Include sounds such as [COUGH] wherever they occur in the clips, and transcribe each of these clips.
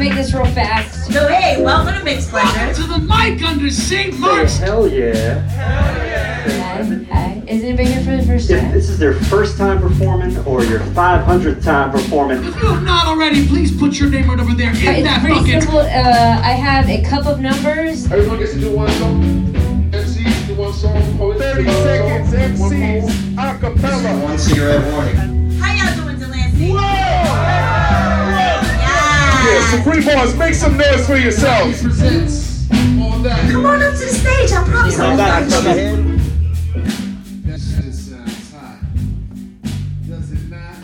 make this real fast. So hey, welcome to Mixed Pleasure. To the mic under St. Mark's. Hell yeah. Hi, hi. Is anybody here for the first time? If time? this is their first time performing or your 500th time performing, If you have not already, please put your name right over there in It's that pretty bucket. simple. Uh, I have a cup of numbers. Everyone gets to do one song. MCs do one song. 30 do one seconds, song. One MCs, poem. acapella. One cigarette warning. Yeah, Yeah. Supreme Boys, make some noise for yourselves. Presents all that. Come on up to the stage. I promise I'll back, invite come you. That shit sounds hot. Does it not?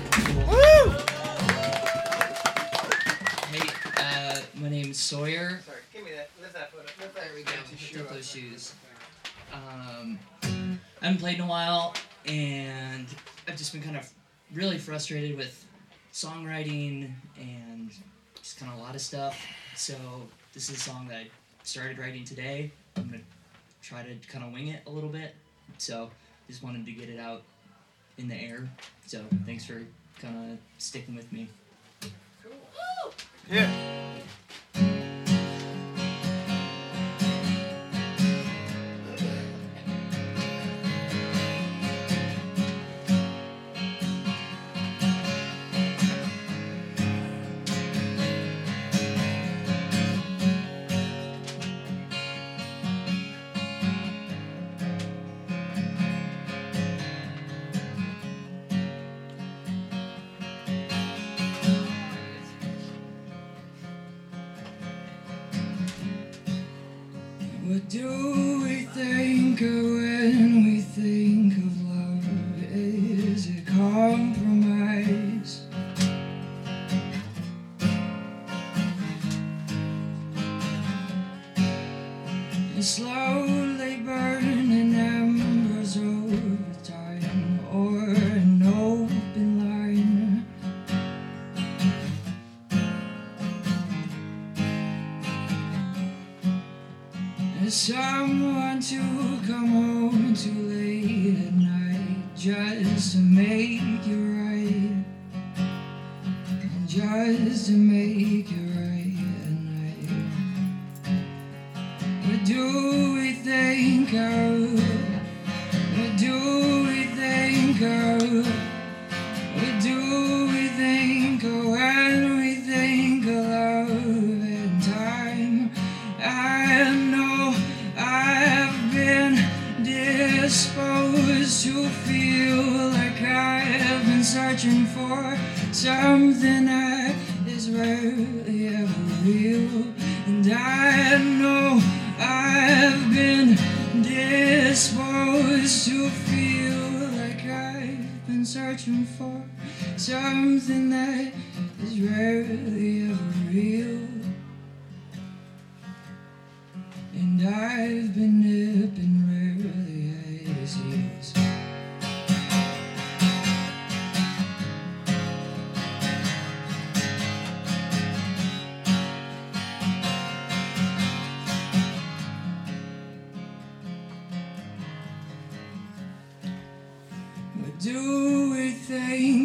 Hey, uh, my name's Sawyer. Sorry, give me that. Lift that foot up. Lift that. There we go. Lift up those shoes. Um, I haven't played in a while, and I've just been kind of really frustrated with songwriting and just kind of a lot of stuff. So this is a song that I started writing today. I'm gonna try to kind of wing it a little bit. So just wanted to get it out in the air. So thanks for kind of sticking with me. What do we think of when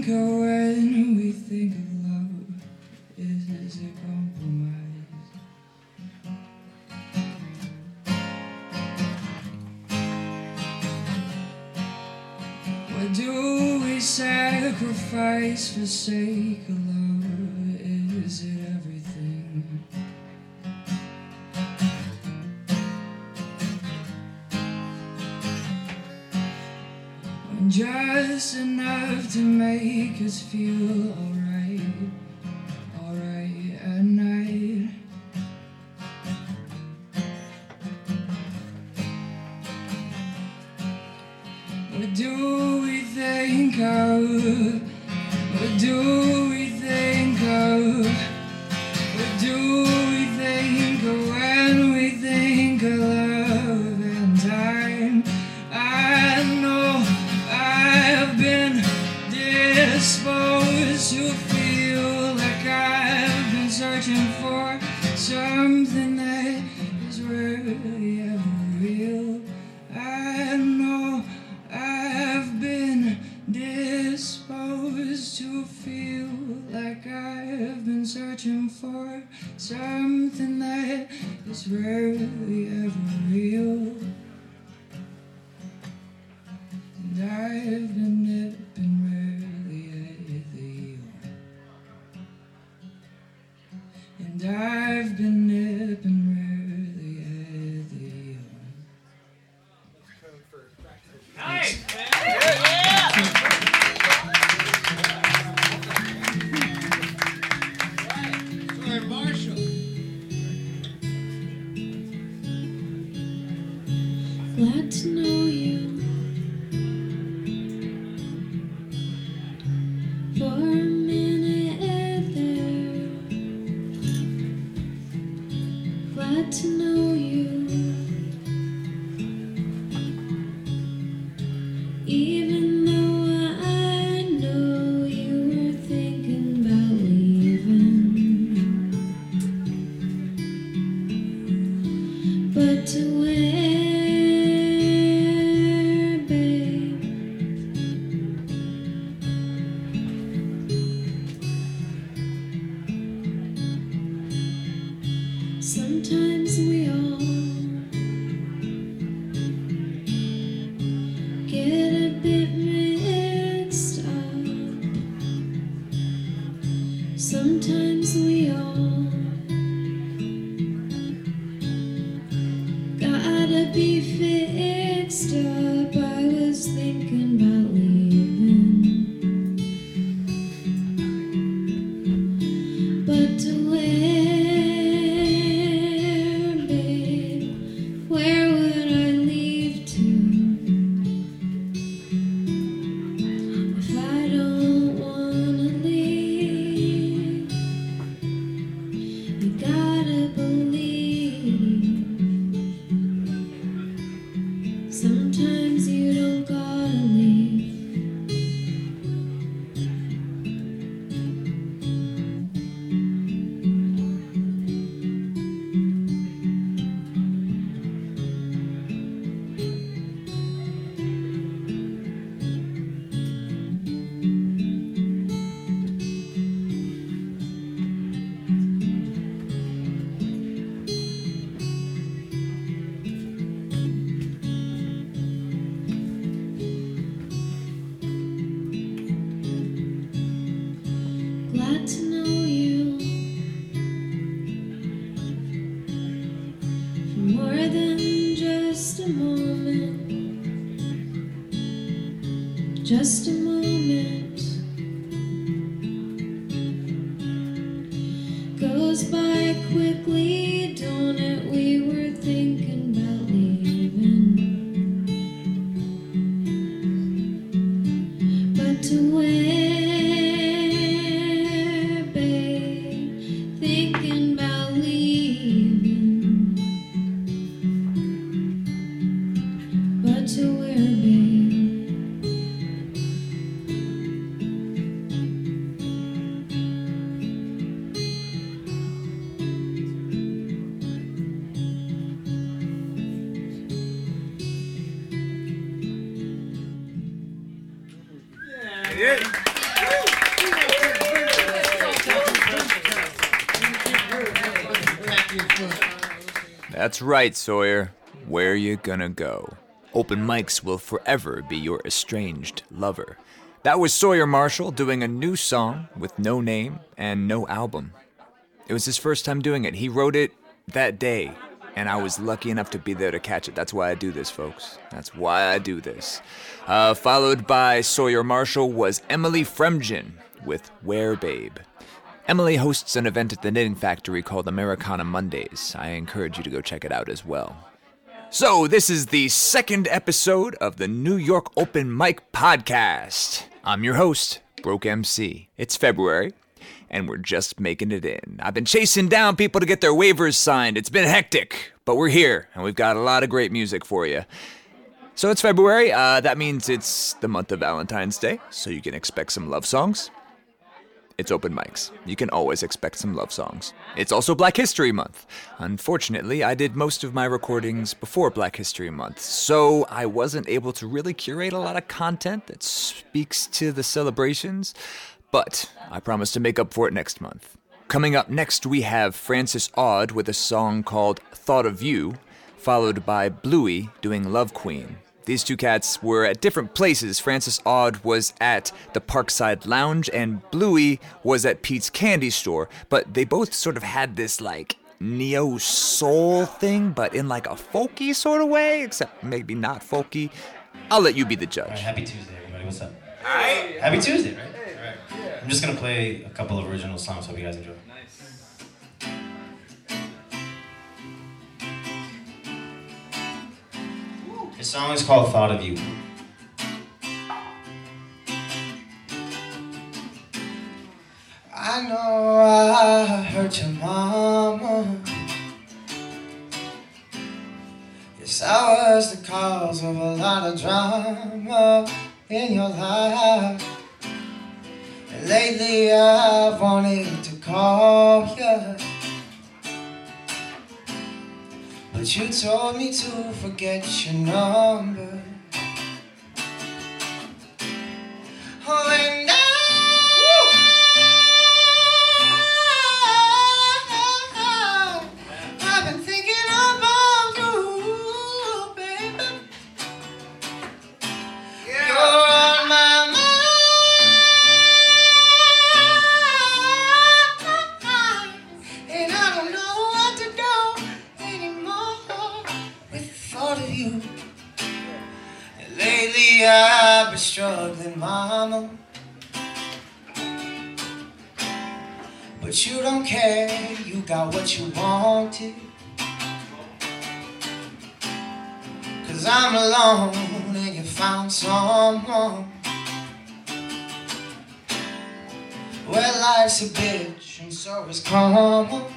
think of when we think of love? Is it a compromise? What do we sacrifice for sake of love? Make us Glad to know you. Right, Sawyer. Where you gonna go? Open mics will forever be your estranged lover. That was Sawyer Marshall doing a new song with no name and no album. It was his first time doing it. He wrote it that day, and I was lucky enough to be there to catch it. That's why I do this, folks. That's why I do this. Uh, followed by Sawyer Marshall was Emily Frembgen with Where Babe. Emily hosts an event at the Knitting Factory called Americana Mondays. I encourage you to go check it out as well. So, this is the second episode of the New York Open Mic Podcast. I'm your host, Broke MC. It's February, and we're just making it in. I've been chasing down people to get their waivers signed. It's been hectic, but we're here, and we've got a lot of great music for you. So, it's February. Uh, that means it's the month of Valentine's Day, so you can expect some love songs. It's open mics. You can always expect some love songs. It's also Black History Month. Unfortunately, I did most of my recordings before Black History Month, so I wasn't able to really curate a lot of content that speaks to the celebrations, but I promise to make up for it next month. Coming up next, we have Francis Aud with a song called Thought of You, followed by Bluey doing Love Queen. These two cats were at different places. Francis Aud was at the Parkside Lounge, and Bluey was at Pete's Candy Store, but they both sort of had this like neo soul thing, but in like a folky sort of way, except maybe not folky. I'll let you be the All right, judge. happy Tuesday, everybody. What's up? Alright. Happy Tuesday, right? Alright. I'm just gonna play a couple of original songs. Hope you guys enjoy. This song is called Thought of You. I know I hurt your mama. Yes, I was the cause of a lot of drama in your life. And lately I've wanted to call you. But you told me to forget your number. Oh, alone and you found someone. Well, life's a bitch and so is karma.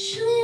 Shoo.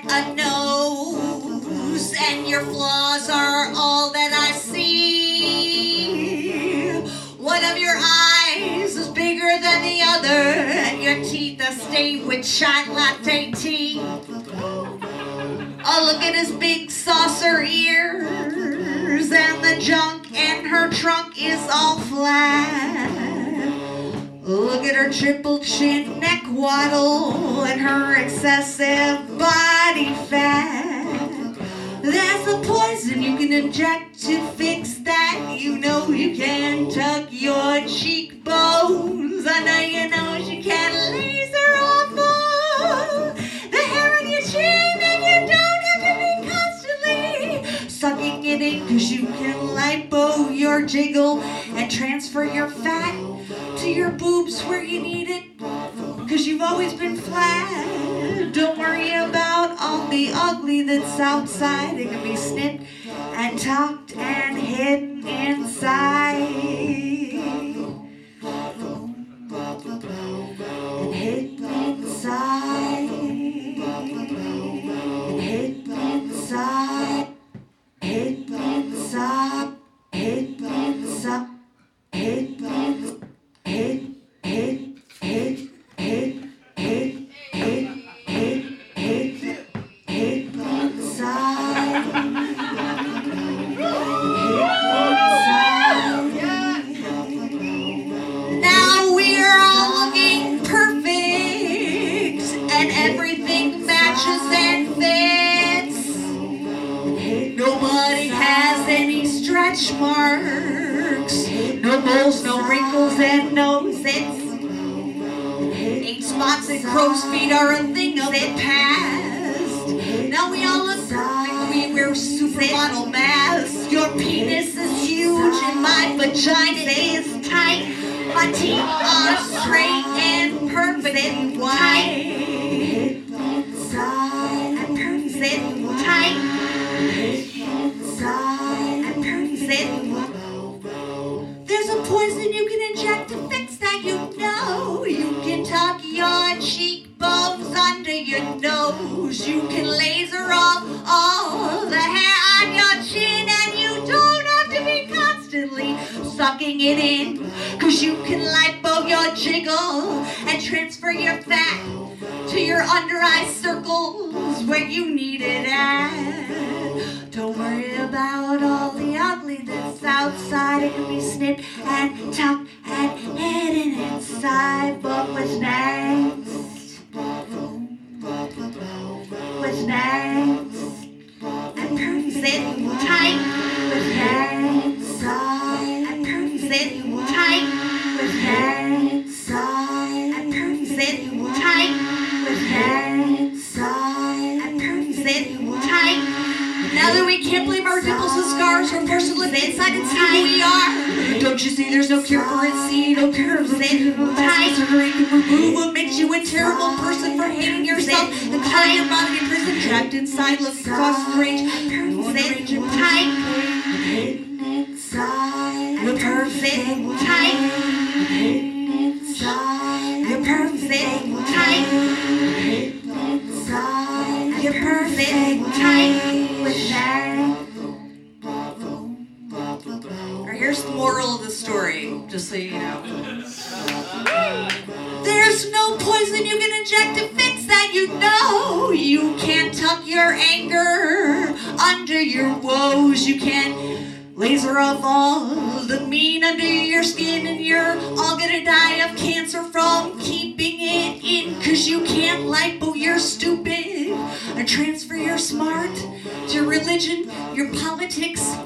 Forget a nose, and your flaws are all that I see. One of your eyes is bigger than the other, and your teeth are stained with shine latte tea. Oh, look at his big saucer ears, and the junk in her trunk is all flat. Look at her triple chin neck waddle and her excessive body fat. That's a poison you can inject to fix that. You know you can tuck your cheekbones. I know you know she can laser because you can lipo your jiggle and transfer your fat to your boobs where you need it because you've always been flat. Don't worry about all the ugly that's outside. It can be snipped and tucked and hidden inside. And hidden inside. And hidden inside. Heads up, heads up, heads up. Marks. No moles, no wrinkles, and no zits. Eight spots and crow's feet are a thing of the past. Now we all look perfect, we wear supermodel masks. Your penis is huge and my vagina is tight. My teeth are straight and perfect and white. Perfect and tight. Nose. You can laser off all the hair on your chin, and you don't have to be constantly sucking it in. Cause you can lipo your jiggle and transfer your fat to your under eye circles where you need it at. Don't worry about all the ugly that's outside. It can be snipped and tucked and hidden inside. But what's next? What's next? And it tight. What's next? And it tight. What's next? And it tight. What's next? And it tight. Now that we can't believe our dimples and scars are forced to live inside and see who we are. Don't you see there's no cure for it? See, no cure for it. Time surgery can remove what makes you a terrible person for hating yourself and calling your body in prison, trapped inside, looking across the range. Perfect time. The perfect time. The perfect time. You're perfect time with that. Or here's the moral of the story, just so you know. There's no poison you can inject to fix that, you know. You can't tuck your anger under your woes. You can't laser off all the mean under your skin, and you're all gonna die of cancer from keeping it in. Cause you can't lipo your stupid or transfer your smart to religion, your politics,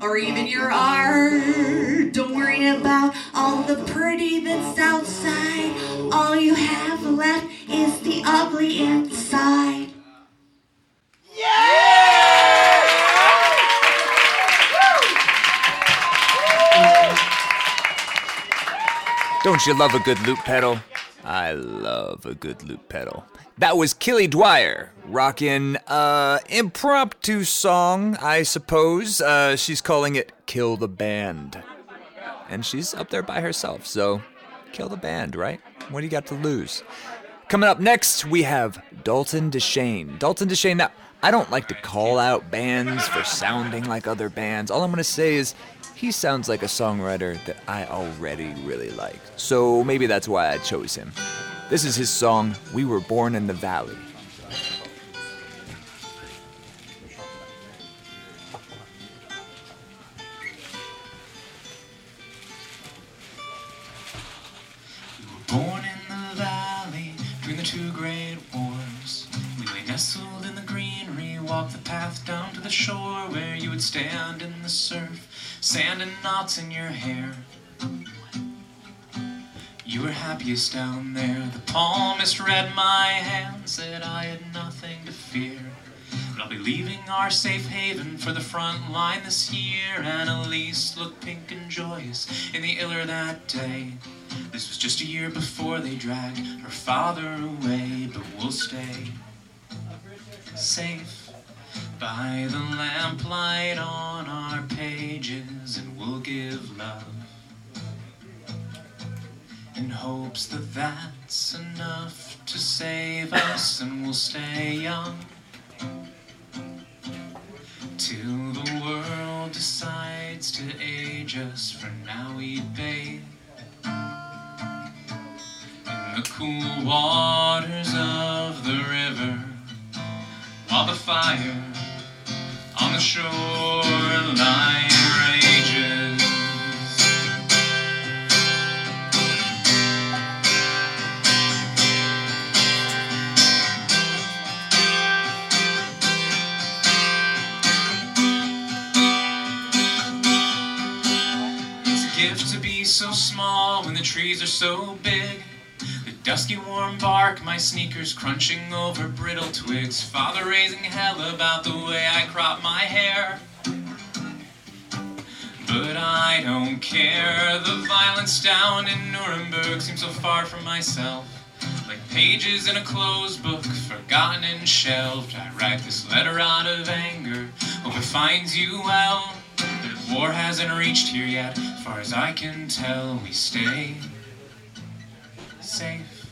or even your art. Don't worry about all the pretty that's outside. All you have left is the ugly inside. Don't you love a good loop pedal? I love a good loop pedal. That was Killy Dwyer rocking uh impromptu song, I suppose. Uh, she's calling it "Kill the Band," and she's up there by herself. So, kill the band, right? What do you got to lose? Coming up next, we have Dalton DeShane. Dalton DeShane. Now, I don't like to call out bands for sounding like other bands. All I'm gonna say is he sounds like a songwriter that I already really like. So maybe that's why I chose him. This is his song, We Were Born in the Valley. Born in the valley during the two great wars. We lay nestled in the greenery, walked the path down to the shore where you would stand in the surf, sand and knots in your hair. You were happiest down there. The palmist read my hand, said I had nothing to fear. But I'll be leaving our safe haven for the front line this year. Annalise looked pink and joyous in the iller that day. This was just a year before they dragged her father away, but we'll stay safe by the lamplight on our pages, and we'll give love in hopes that that's enough to save us, and we'll stay young till the world decides to age us. For now, we bathe in the cool waters of the river, while the fire on the shoreline rages. It's a gift to be so small when the trees are so big. Dusky warm bark, my sneakers crunching over brittle twigs. Father raising hell about the way I crop my hair. But I don't care. The violence down in Nuremberg seems so far from myself. Like pages in a closed book, forgotten and shelved. I write this letter out of anger. Hope it finds you well. But war hasn't reached here yet. Far as I can tell, we stay safe.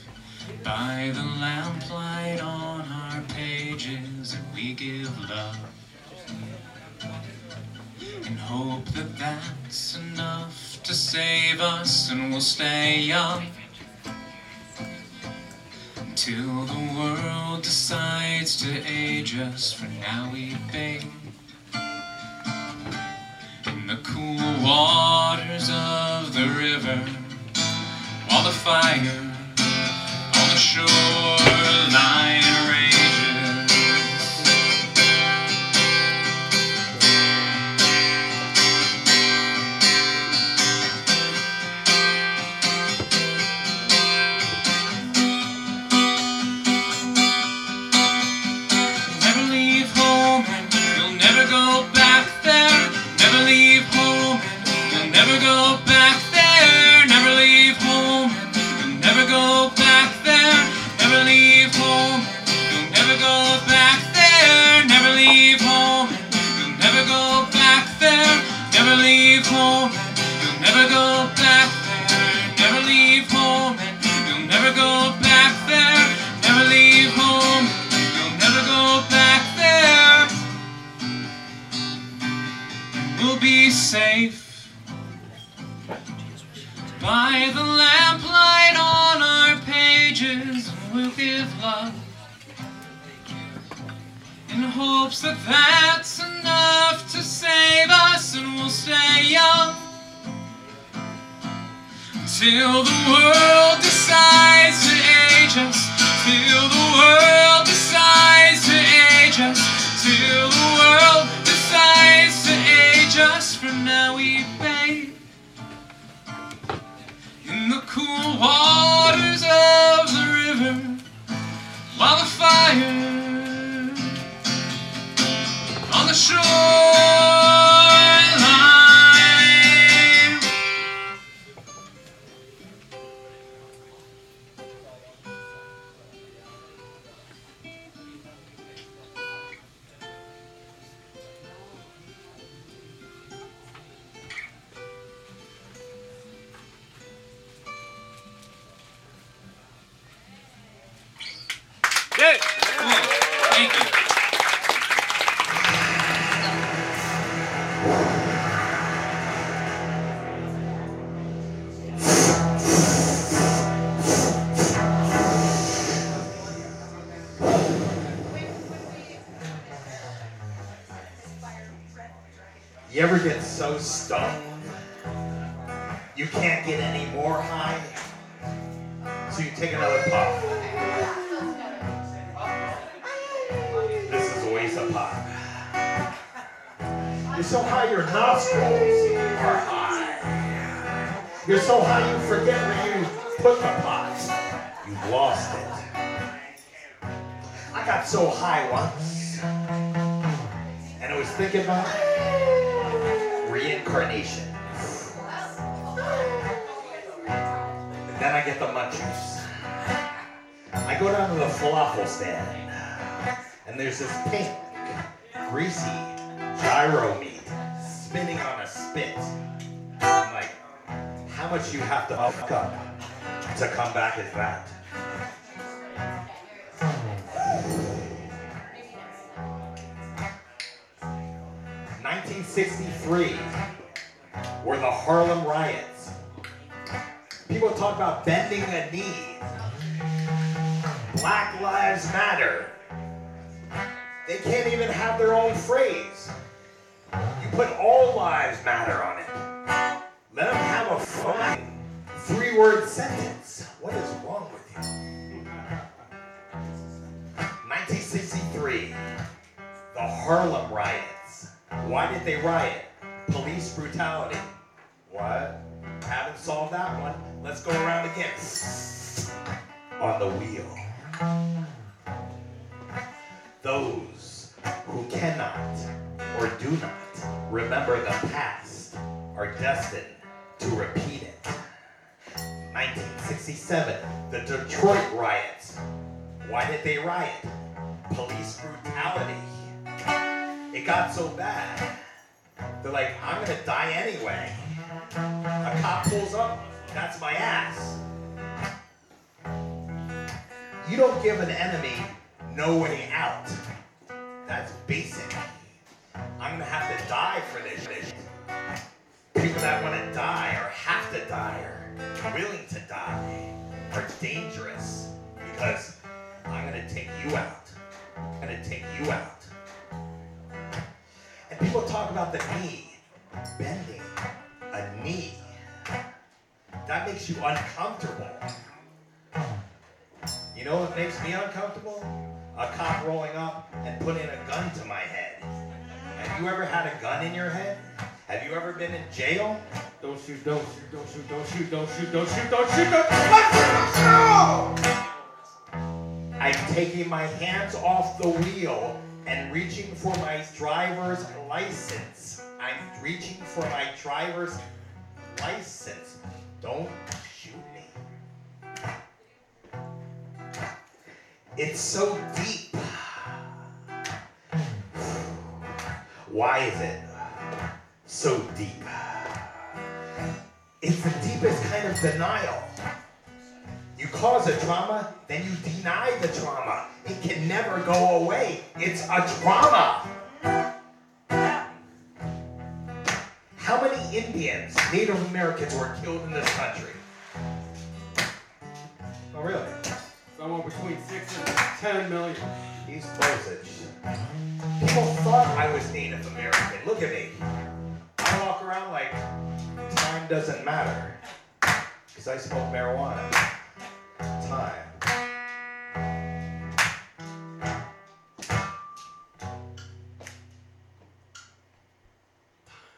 By the lamplight on our pages, and we give love. And hope that that's enough to save us, and we'll stay young. Until the world decides to age us. For now, we bathe in the cool waters of the river. While the fire on hopes that that's enough to save us, and we'll stay young till the world decides to age us. Till the world decides to age us. Till the world decides to age us. For now we bathe in the cool waters of the river while the fire on so you can't get any more high? So you take another puff. This is always a pop. You're so high your nostrils are high. You're so high you forget where you put the pot. You've lost it. I got so high once, and I was thinking about reincarnation. And then I get the munchies. I go down to the falafel stand, and there's this pink, greasy gyro meat spinning on a spit. I'm like, how much you have to fuck up to come back as that? Nineteen sixty-three were the Harlem riots. People talk about bending a knee. Black Lives Matter. They can't even have their own phrase. You put all lives matter on it. Let them have a fine three word sentence. What is wrong with you? 1963, the Harlem riots. Why did they riot? Police brutality. What? Haven't solved that one. Let's go around again. On the wheel. Those who cannot or do not remember the past are destined to repeat it. 1967, the Detroit riots. Why did they riot? Police brutality. It got so bad. They're like, I'm gonna die anyway. A cop pulls up, that's my ass. You don't give an enemy no way out. That's basic. I'm gonna have to die for this. People that wanna die or have to die or willing to die are dangerous because I'm gonna take you out. I'm gonna take you out. And people talk about the knee, bending a knee. That makes you uncomfortable. You know what makes me uncomfortable? A cop rolling up and putting a gun to my head. Have you ever had a gun in your head? Have you ever been in jail? Don't shoot, don't shoot, don't shoot, don't shoot, don't shoot, don't shoot, don't shoot, don't shoot! don't shoot! I'm taking my hands off the wheel and reaching for my driver's license. I'm reaching for my driver's license. Don't shoot me. It's so deep. Why is it so deep? It's the deepest kind of denial. You cause a trauma, then you deny the trauma. It can never go away. It's a trauma. How many Indians, Native Americans were killed in this country? Oh, really? Somewhere between six and ten million. He's postage. People thought I was Native American. Look at me. I walk around like time doesn't matter. Because I smoke marijuana. Time.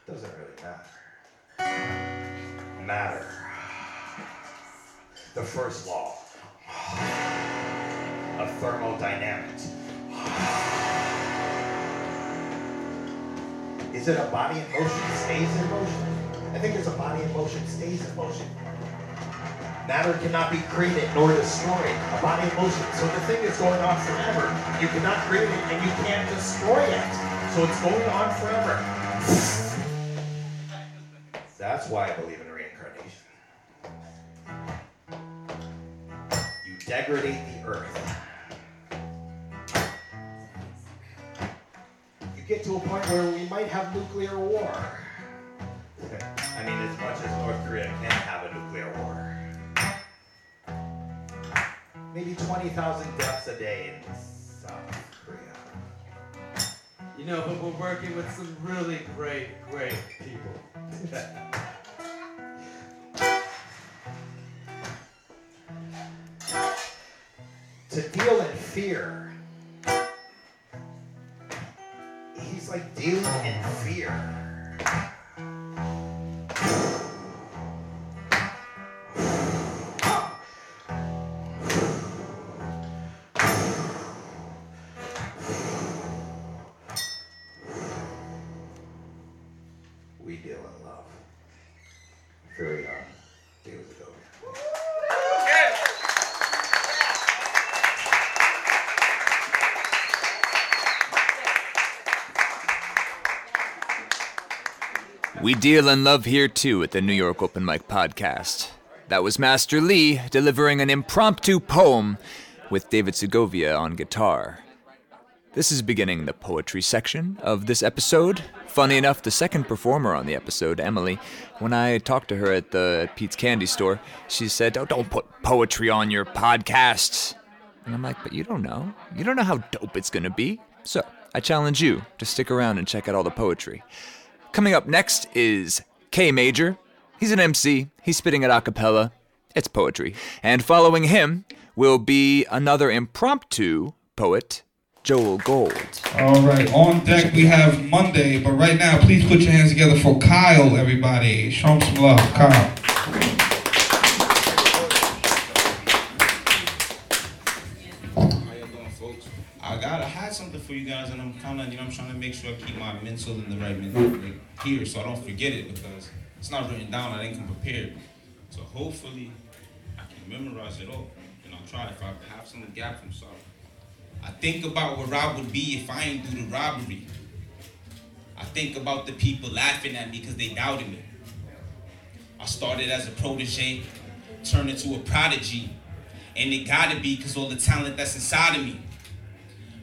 Doesn't really matter. Matter. The first law of thermodynamics. Is it a body in motion stays in motion? I think it's a body in motion stays in motion. Matter cannot be created nor destroyed. A body in motion. So the thing is going on forever. You cannot create it and you can't destroy it. So it's going on forever. That's why I believe in reincarnation. You degrade the earth. You get to a point where we might have nuclear war. [LAUGHS] I mean, as much as North Korea can have a nuclear war. Maybe 20,000 deaths a day in South Korea. You know, but we're working with some really great, great people. [LAUGHS] to deal in fear. He's like dealing in fear. We deal in love here too at the New York Open Mic Podcast. That was Master Lee delivering an impromptu poem with David Segovia on guitar. This is beginning the poetry section of this episode. Funny enough, the second performer on the episode, Emily, when I talked to her at the Pete's Candy Store, she said, "Oh, don't put poetry on your podcast." And I'm like, "But you don't know. You don't know how dope it's gonna be." So I challenge you to stick around and check out all the poetry. Coming up next is K Major. He's an MC. He's spitting at a cappella. It's poetry. And following him will be another impromptu poet, Joel Gold. All right, on deck we have Monday, but right now, please put your hands together for Kyle, everybody. Show him some love, Kyle. How y'all doing, folks? I got I had something for you guys, and I'm kind of, you know, I'm trying to make sure I keep my mental in the right mental like, here, so I don't forget it because it's not written down. I didn't come prepared, so hopefully I can memorize it all, and I'll try. If I have some gaps, I'm sorry. I think about where I would be if I ain't do the robbery. I think about the people laughing at me because they doubted me. I started as a protege, turned into a prodigy, and it gotta be because all the talent that's inside of me.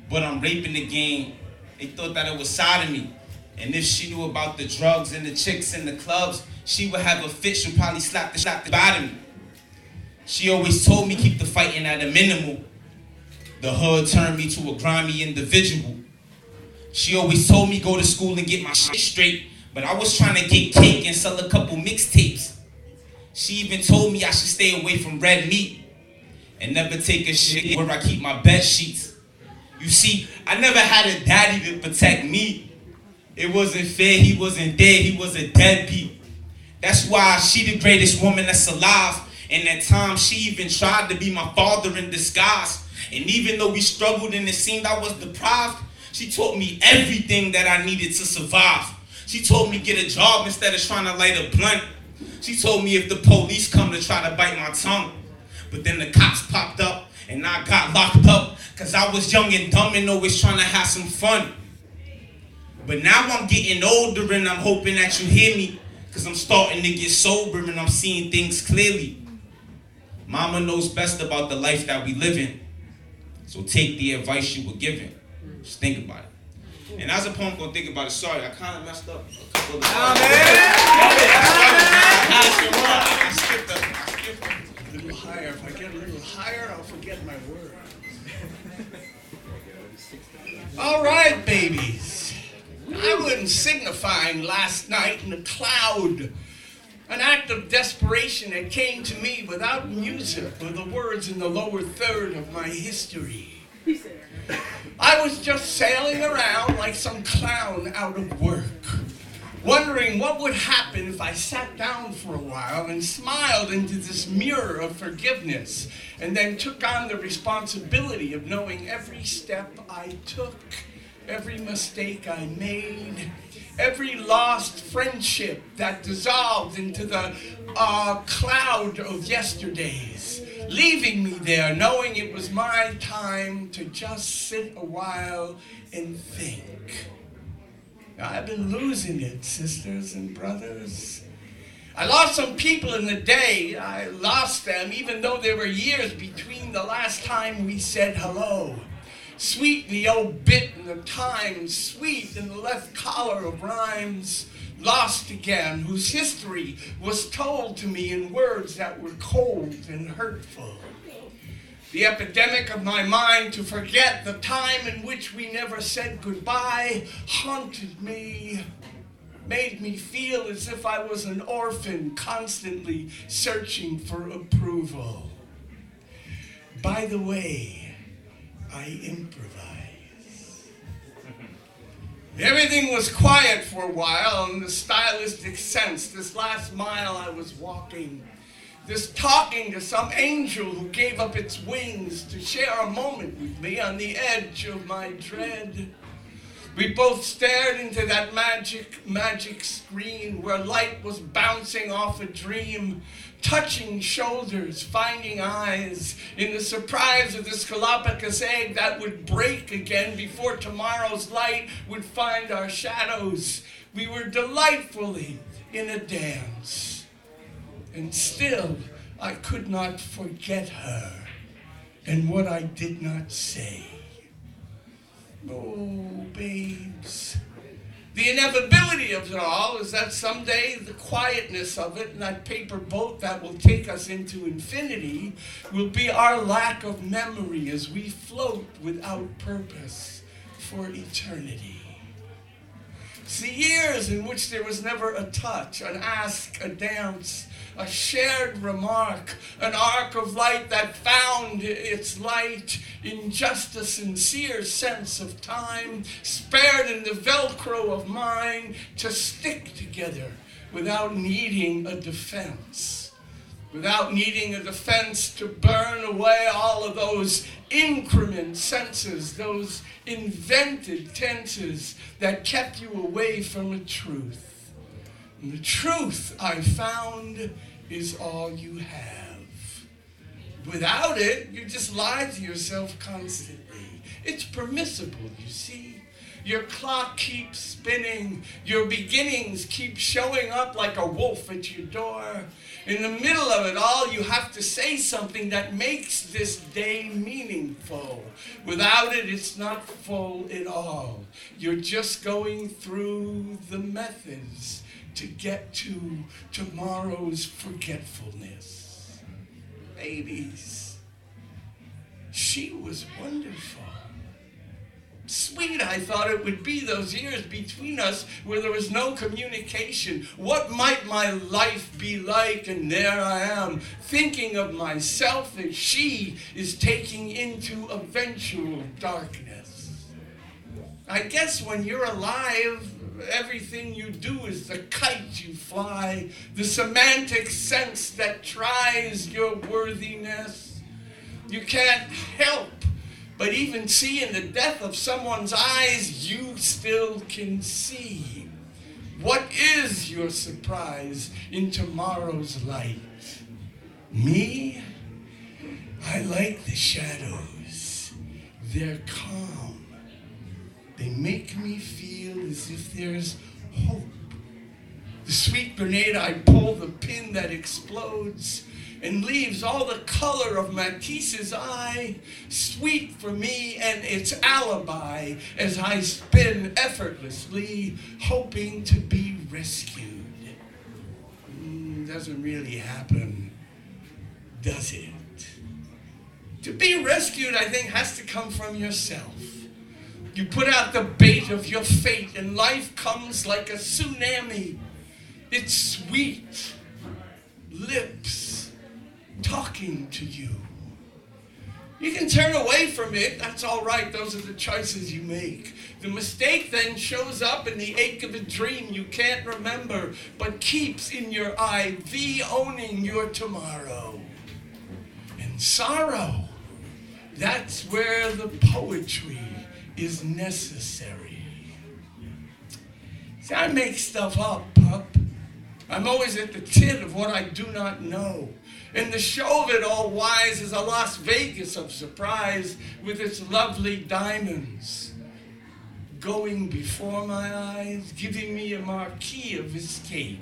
But I'm raping the game. They thought that it was sodomy. And if she knew about the drugs and the chicks and the clubs, she would have a fit. She'd probably slap the slap the bottom. She always told me keep the fighting at a minimal. The hood turned me to a grimy individual. She always told me go to school and get my shit straight, but I was trying to get cake and sell a couple mixtapes. She even told me I should stay away from red meat and never take a shit where I keep my bed sheets. You see, I never had a daddy to protect me. It wasn't fair, he wasn't there, he was a deadbeat. That's why she the greatest woman that's alive. And at times she even tried to be my father in disguise. And even though we struggled and it seemed I was deprived, she taught me everything that I needed to survive. She told me get a job instead of trying to light a blunt. She told me if the police come to try to bite my tongue. But then the cops popped up and I got locked up because I was young and dumb and always trying to have some fun. But now I'm getting older and I'm hoping that you hear me because I'm starting to get sober and I'm seeing things clearly. Mama knows best about the life that we live in. So take the advice you were given. Just think about it. And as a poem gonna think about it, sorry, I kind of messed up a couple of the I skipped up. I skipped up. A little higher. If I get All right, babies. I wasn't signifying last night in a cloud. An act of desperation that came to me without music or the words in the lower third of my history. I was just sailing around like some clown out of work, wondering what would happen if I sat down for a while and smiled into this mirror of forgiveness and then took on the responsibility of knowing every step I took, every mistake I made, every lost friendship that dissolved into the uh, cloud of yesterdays, leaving me there knowing it was my time to just sit a while and think. I've been losing it, sisters and brothers. I lost some people in the day. I lost them even though there were years between the last time we said hello. Sweet in the old bit and the time, sweet in the left collar of rhymes. Lost again, whose history was told to me in words that were cold and hurtful. The epidemic of my mind to forget the time in which we never said goodbye haunted me, made me feel as if I was an orphan constantly searching for approval. By the way, I improvise. Everything was quiet for a while in the stylistic sense. This last mile I was walking this talking to some angel who gave up its wings to share a moment with me on the edge of my dread. We both stared into that magic, magic screen where light was bouncing off a dream, touching shoulders, finding eyes, in the surprise of this Galapagos egg that would break again before tomorrow's light would find our shadows. We were delightfully in a dance. And still, I could not forget her and what I did not say. Oh, babes. The inevitability of it all is that someday the quietness of it and that paper boat that will take us into infinity will be our lack of memory as we float without purpose for eternity. The years in which there was never a touch, an ask, a dance, a shared remark, an arc of light that found its light in just a sincere sense of time, spared in the velcro of mind to stick together without needing a defense. Without needing a defense to burn away all of those increment senses, those invented tenses that kept you away from the truth. And the truth I found is all you have. Without it, you just lie to yourself constantly. It's permissible, you see. Your clock keeps spinning. Your beginnings keep showing up like a wolf at your door. In the middle of it all, you have to say something that makes this day meaningful. Without it, it's not full at all. You're just going through the methods to get to tomorrow's forgetfulness. Babies, she was wonderful. Sweet, I thought it would be those years between us where there was no communication. What might my life be like? And there I am, thinking of myself as she is taking into eventual darkness. I guess when you're alive, everything you do is the kite you fly, the semantic sense that tries your worthiness. You can't help but even see in the death of someone's eyes, you still can see. What is your surprise in tomorrow's light? Me? I like the shadows. They're calm. They make me feel as if there's hope. The sweet grenade, I pull the pin that explodes and leaves all the color of Matisse's eye, sweet for me and its alibi as I spin effortlessly, hoping to be rescued. Mm, doesn't really happen, does it? To be rescued, I think, has to come from yourself. You put out the bait of your fate, and life comes like a tsunami. It's sweet. Lips talking to you. You can turn away from it. That's all right. Those are the choices you make. The mistake then shows up in the ache of a dream you can't remember, but keeps in your IV owning your tomorrow. And sorrow, that's where the poetry is necessary. See, I make stuff up, pup. I'm always at the tit of what I do not know. And the show of it all wise is a Las Vegas of surprise with its lovely diamonds. Going before my eyes, giving me a marquee of escape.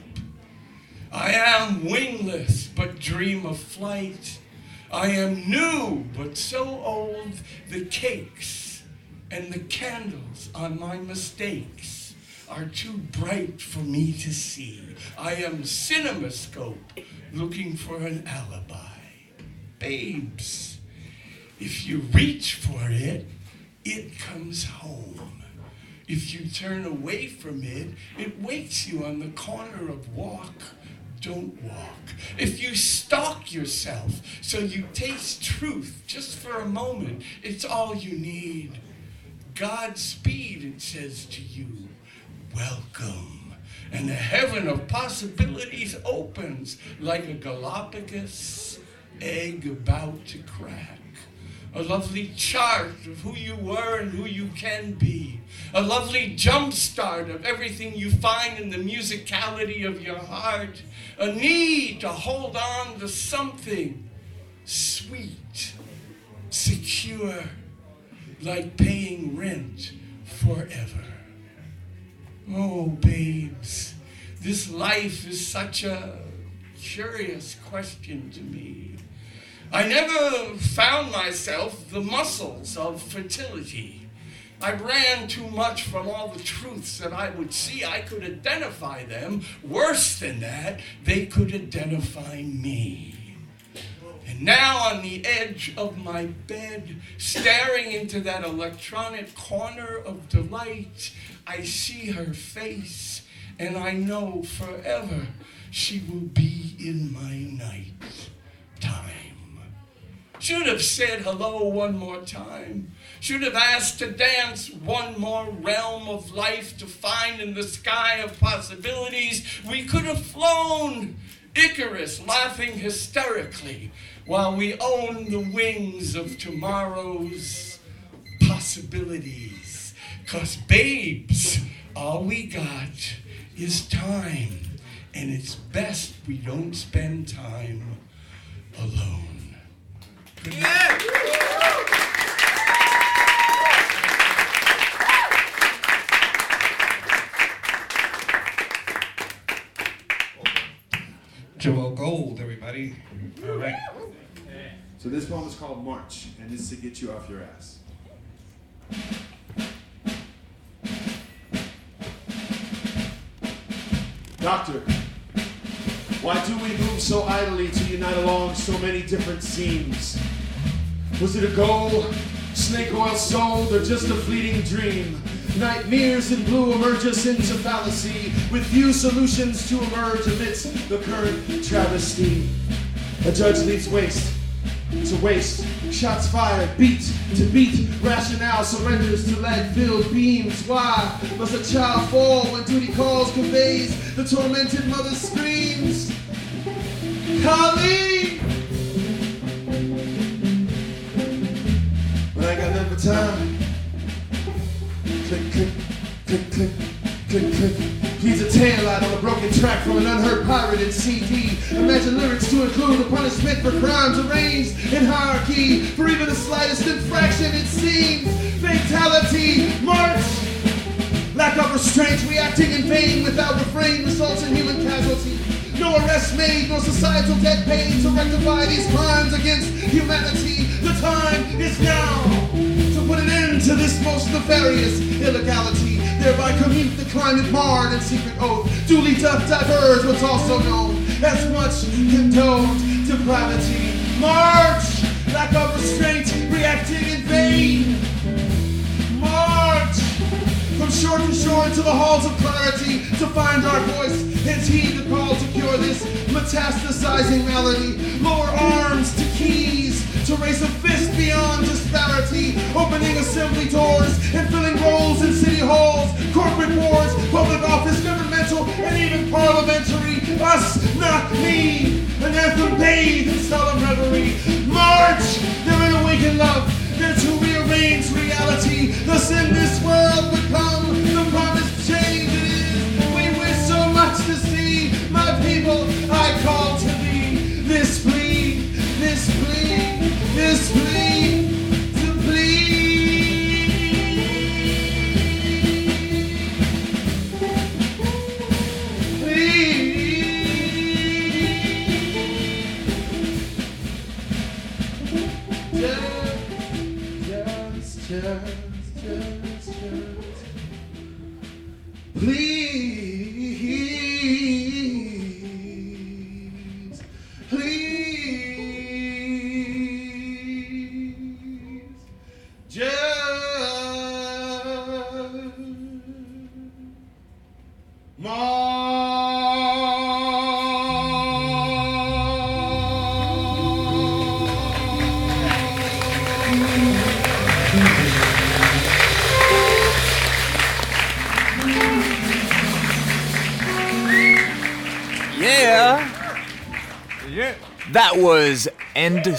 I am wingless, but dream of flight. I am new, but so old, the cakes and the candles on my mistakes are too bright for me to see. I am cinemascope looking for an alibi. Babes, if you reach for it, it comes home. If you turn away from it, it wakes you on the corner of walk. Don't walk. If you stalk yourself so you taste truth just for a moment, it's all you need. Godspeed, it says to you. Welcome. And the heaven of possibilities opens like a Galapagos egg about to crack. A lovely chart of who you were and who you can be. A lovely jumpstart of everything you find in the musicality of your heart. A need to hold on to something sweet, secure, like paying rent forever. Oh, babes, this life is such a curious question to me. I never found myself the muscles of fertility. I ran too much from all the truths that I would see. I could identify them. Worse than that, they could identify me. And now on the edge of my bed, staring into that electronic corner of delight, I see her face, and I know forever she will be in my night time. Should have said hello one more time. Should have asked to dance one more realm of life to find in the sky of possibilities. We could have flown Icarus laughing hysterically while we own the wings of tomorrow's possibilities. Cause babes, all we got is time. And it's best we don't spend time alone. Night. Joel Gold, everybody. All right. So this poem is called March, and it's to get you off your ass. Doctor, why do we move so idly to unite along so many different seams? Was it a goal, snake oil sold, or just a fleeting dream? Nightmares in blue emerge us into fallacy, with few solutions to emerge amidst the current travesty. A judge leaves waste to waste. Shots fired, beat to beat. Rationale surrenders to lead-filled beams. Why must a child fall when duty calls, conveys the tormented mother's screams? Colleen! But I ain't got nothing time. Click, click, click, click. He's a taillight on a broken track from an unheard pirated CD. Imagine lyrics to include a punishment for crimes arranged in hierarchy. For even the slightest infraction, it seems fatality. March! Lack of restraint, reacting in vain without refrain results in human casualty. No arrest made, no societal debt paid to rectify these crimes against humanity. The time is now to put an end to this most nefarious illegality. Thereby commute the climate marred and secret oath. Duly doth diverge what's also known as much condoned depravity. March! Lack of restraint, reacting in vain. March! From shore to shore into the halls of clarity to find our voice and heed the call to cure this metastasizing malady. Lower arms to keys to raise a fist beyond disparity. Opening assembly doors and filling roles in city halls, corporate boards, public office, governmental, and even parliamentary. Us, not me. An anthem bathed in solemn reverie. March! They're in awakened love. They're to rearrange reality. Thus in this world become the promised change it is. We wish so much to see my people. I call to thee. This plea, this plea, this plea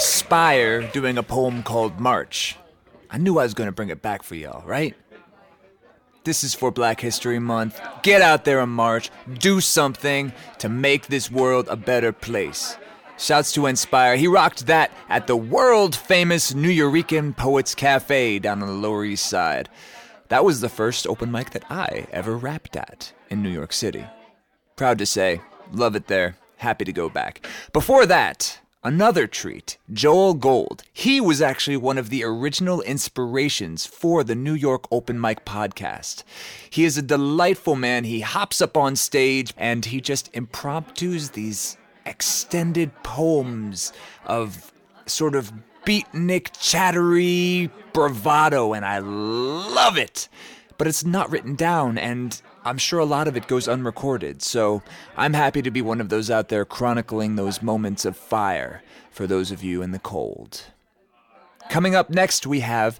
Spire doing a poem called March. I knew I was going to bring it back for y'all, right? This is for Black History Month. Get out there and march. Do something to make this world a better place. Shouts to Inspire. He rocked that at the world famous Nuyorican Poets Cafe down on the Lower East Side. That was the first open mic that I ever rapped at in New York City. Proud to say, love it there. Happy to go back. Before that, another treat, Joel Gold. He was actually one of the original inspirations for the New York Open Mic podcast. He is a delightful man. He hops up on stage and he just impromptus these extended poems of sort of beatnik, chattery bravado, and I love it. but it's not written down, and I'm sure a lot of it goes unrecorded. So I'm happy to be one of those out there chronicling those moments of fire for those of you in the cold. Coming up next, we have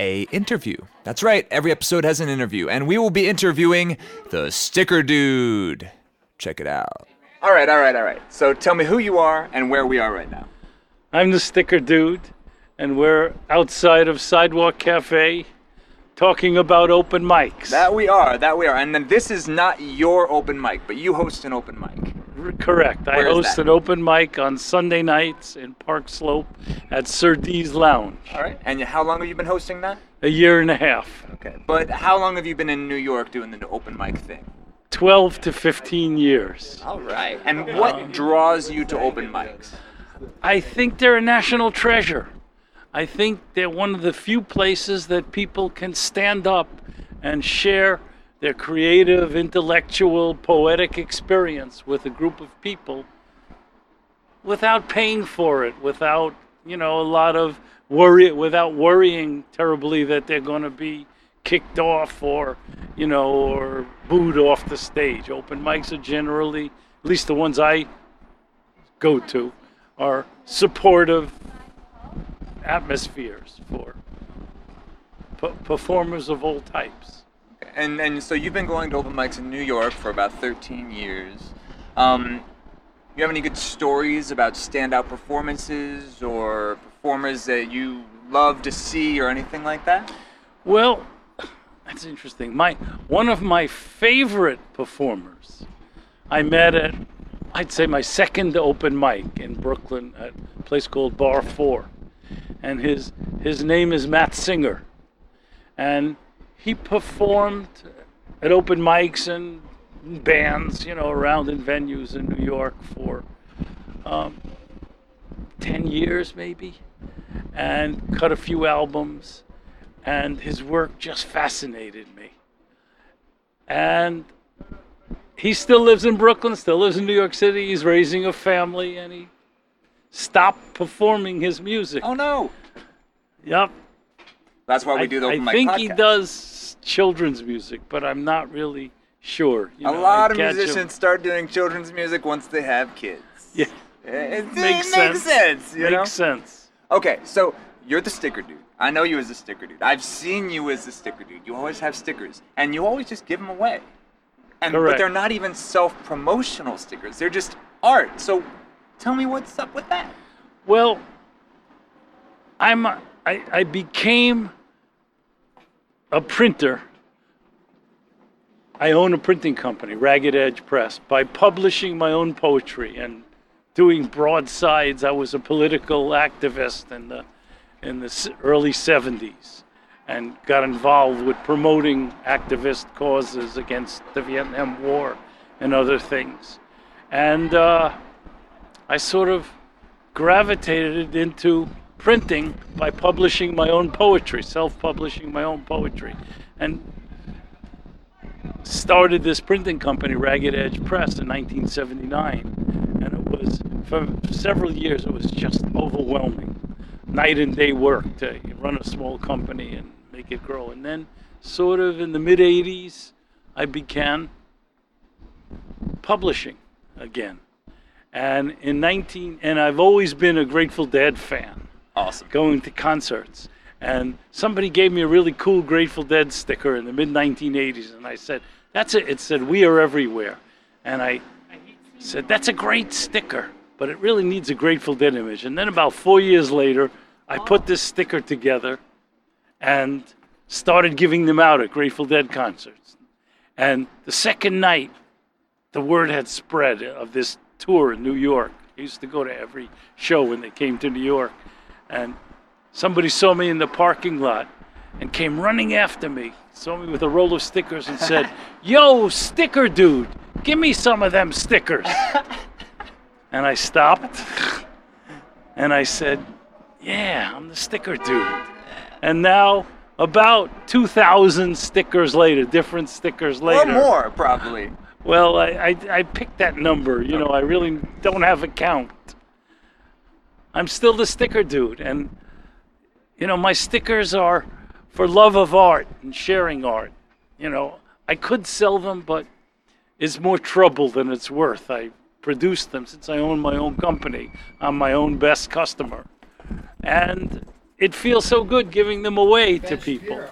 a interview. That's right, every episode has an interview, and we will be interviewing the Sticker Dude. Check it out. All right, all right, all right. So tell me who you are and where we are right now. I'm the sticker dude, and we're outside of Sidewalk Cafe talking about open mics. That we are, that we are. And then this is not your open mic, but you host an open mic. R- Correct. I host an open mic on Sunday nights in Park Slope at Sir D's Lounge. All right. And how long have you been hosting that? A year and a half. Okay. But how long have you been in New York doing the open mic thing? 12 to 15 years. All right. And what draws you to open mics? I think they're a national treasure. I think they're one of the few places that people can stand up and share their creative, intellectual, poetic experience with a group of people without paying for it, without, you know, a lot of worry, without worrying terribly that they're going to be kicked off or, you know, or booed off the stage. Open mics are generally, at least the ones I go to, are supportive atmospheres for p- performers of all types. And and so you've been going to open mics in New York for about 13 years. Um, you have any good stories about standout performances or performers that you love to see or anything like that? Well, that's interesting. My one of my favorite performers I met at I'd say my second open mic in Brooklyn at a place called Bar 4. And his his name is Matt Singer. And he performed at open mics and bands, you know, around in venues in New York for um, 10 years maybe and cut a few albums and his work just fascinated me. And he still lives in Brooklyn, still lives in New York City. He's raising a family and he stopped performing his music. Oh no. Yep. That's why we I, do the open I mic think he does children's music, but I'm not really sure. You a know, lot I of catch him- musicians start doing children's music once they have kids. Yeah. It, it Makes makes sense. sense. you Makes know? sense. Okay, so you're the sticker dude. I know you as the sticker dude. I've seen you as the sticker dude. You always have stickers, and you always just give them away. And but they're not even self-promotional stickers. They're just art. So tell me what's up with that. Well, I'm I became a printer. I own a printing company, Ragged Edge Press, by publishing my own poetry and doing broadsides. I was a political activist in the in the early 70s and got involved with promoting activist causes against the Vietnam War and other things. And uh, I sort of gravitated into printing by publishing my own poetry, self publishing my own poetry. And started this printing company, Ragged Edge Press, in 1979. And it was, for several years, it was just overwhelming. Night and day work to run a small company and make it grow. And then, sort of in the mid 80s, I began publishing again. And in 19, and I've always been a Grateful Dead fan. Awesome. Going to concerts. And somebody gave me a really cool Grateful Dead sticker in the mid 1980s. And I said, That's it. It said, We are everywhere. And I said, That's a great sticker, but it really needs a Grateful Dead image. And then about four years later, I put this sticker together and started giving them out at Grateful Dead concerts. And the second night, the word had spread of this tour in New York. I used to go to every show when they came to New York. And somebody saw me in the parking lot and came running after me, saw me with a roll of stickers and said, [LAUGHS] Yo, sticker dude, give me some of them stickers. [LAUGHS] and I stopped and I said, Yeah, I'm the sticker dude. And now, about 2,000 stickers later, different stickers later. Or more, probably. Well, I, I, I picked that number. You know, I really don't have a count. I'm still the sticker dude. And, you know, my stickers are for love of art and sharing art. you know, I could sell them, but it's more trouble than it's worth. I produce them since I own my own company. I'm my own best customer. And it feels so good giving them away to people.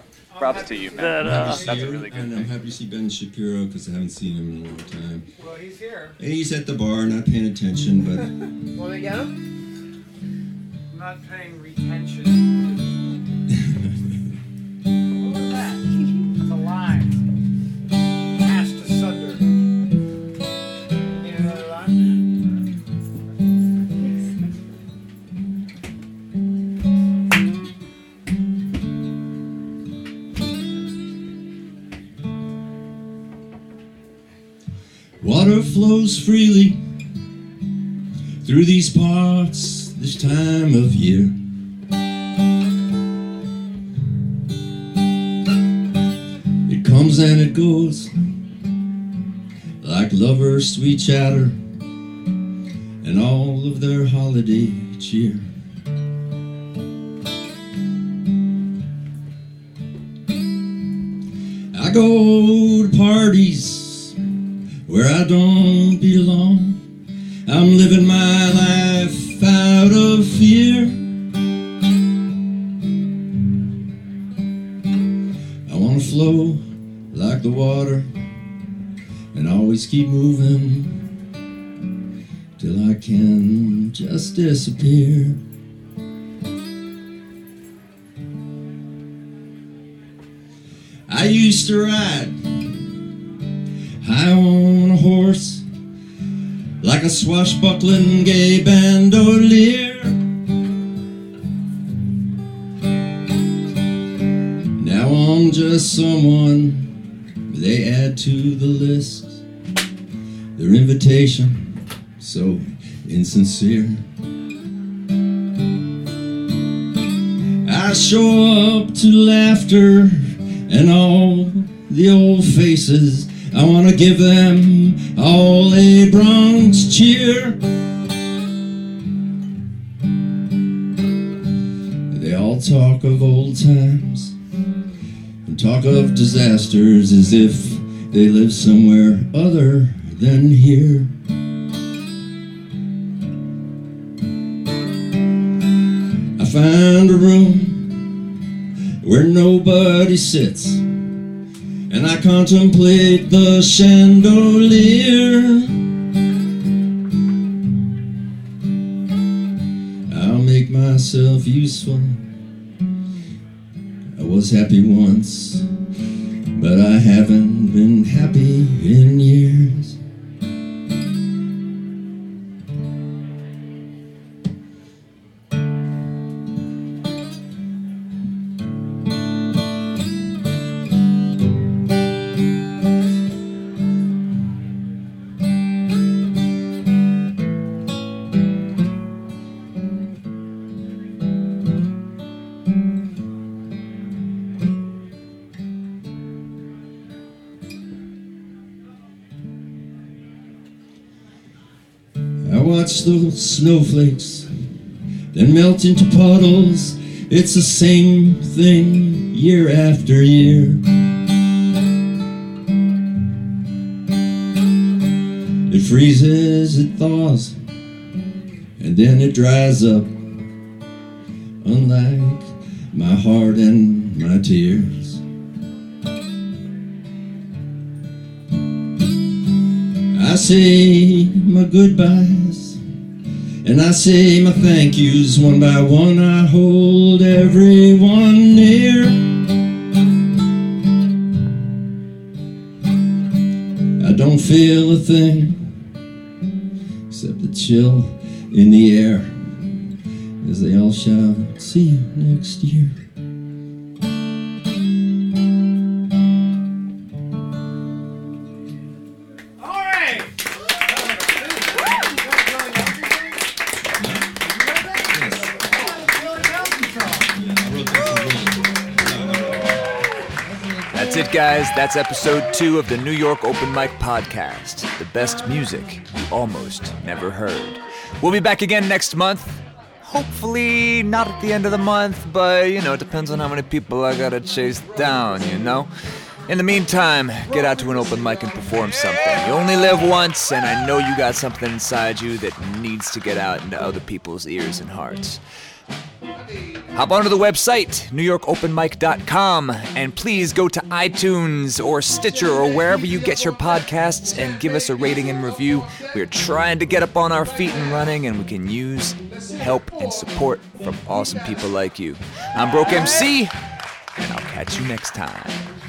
Props to you, man. That, uh, That's a really good And I'm happy to see Ben Shapiro because I haven't seen him in a long time. Well, he's here. And he's at the bar, not paying attention, but Want to get him? I'm not paying retention. Flows freely through these parts this time of year. It comes and it goes like lovers' sweet chatter and all of their holiday cheer. I go to parties where I don't belong. I'm living my life out of fear. I want to flow like the water and always keep moving till I can just disappear. I used to ride high on horse like a swashbuckling gay bandolier. Now I'm just someone they add to the list. Their invitation, so insincere. I show up to laughter and all the old faces. I want to give them all a Bronx cheer. They all talk of old times and talk of disasters as if they live somewhere other than here. I find a room where nobody sits, and I contemplate the chandelier. I'll make myself useful. I was happy once, but I haven't been happy in years. Watch the snowflakes then melt into puddles. It's the same thing year after year. It freezes, it thaws, and then it dries up. Unlike my heart and my tears. I say my goodbyes and I say my thank yous one by one. I hold everyone near. I don't feel a thing except the chill in the air as they all shout, See you next year. Guys. That's episode two of the New York Open Mic Podcast. The best music you almost never heard. We'll be back again next month. Hopefully, not at the end of the month, but you know, it depends on how many people I gotta chase down, you know? In the meantime, get out to an open mic and perform something. You only live once, and I know you got something inside you that needs to get out into other people's ears and hearts. Hop onto the website, newyorkopenmic.com, and please go to iTunes or Stitcher or wherever you get your podcasts and give us a rating and review. We're trying to get up on our feet and running, and we can use help and support from awesome people like you. I'm Broke MC, and I'll catch you next time.